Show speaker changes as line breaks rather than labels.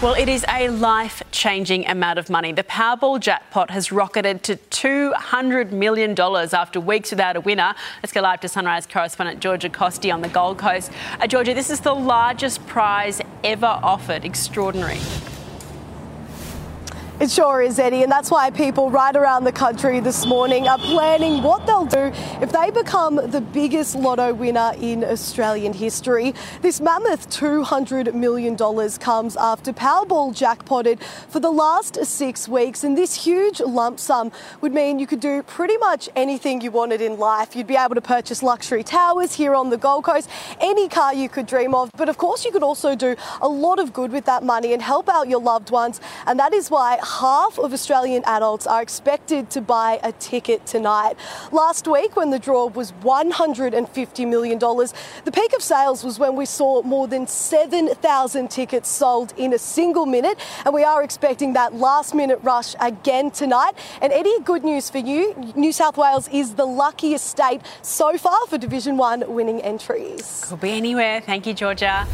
Well, it is a life changing amount of money. The Powerball jackpot has rocketed to $200 million after weeks without a winner. Let's go live to Sunrise correspondent Georgia Costi on the Gold Coast. Uh, Georgia, this is the largest prize ever offered. Extraordinary.
It sure is, Eddie, and that's why people right around the country this morning are planning what they'll do if they become the biggest lotto winner in Australian history. This mammoth $200 million comes after Powerball jackpotted for the last six weeks, and this huge lump sum would mean you could do pretty much anything you wanted in life. You'd be able to purchase luxury towers here on the Gold Coast, any car you could dream of, but of course, you could also do a lot of good with that money and help out your loved ones, and that is why half of Australian adults are expected to buy a ticket tonight. Last week, when the draw was $150 million, the peak of sales was when we saw more than 7,000 tickets sold in a single minute, and we are expecting that last minute rush again tonight. And Eddie, good news for you New South Wales is the luckiest state so far for Division 1 winning entries.
Could be anywhere. Thank you, Georgia.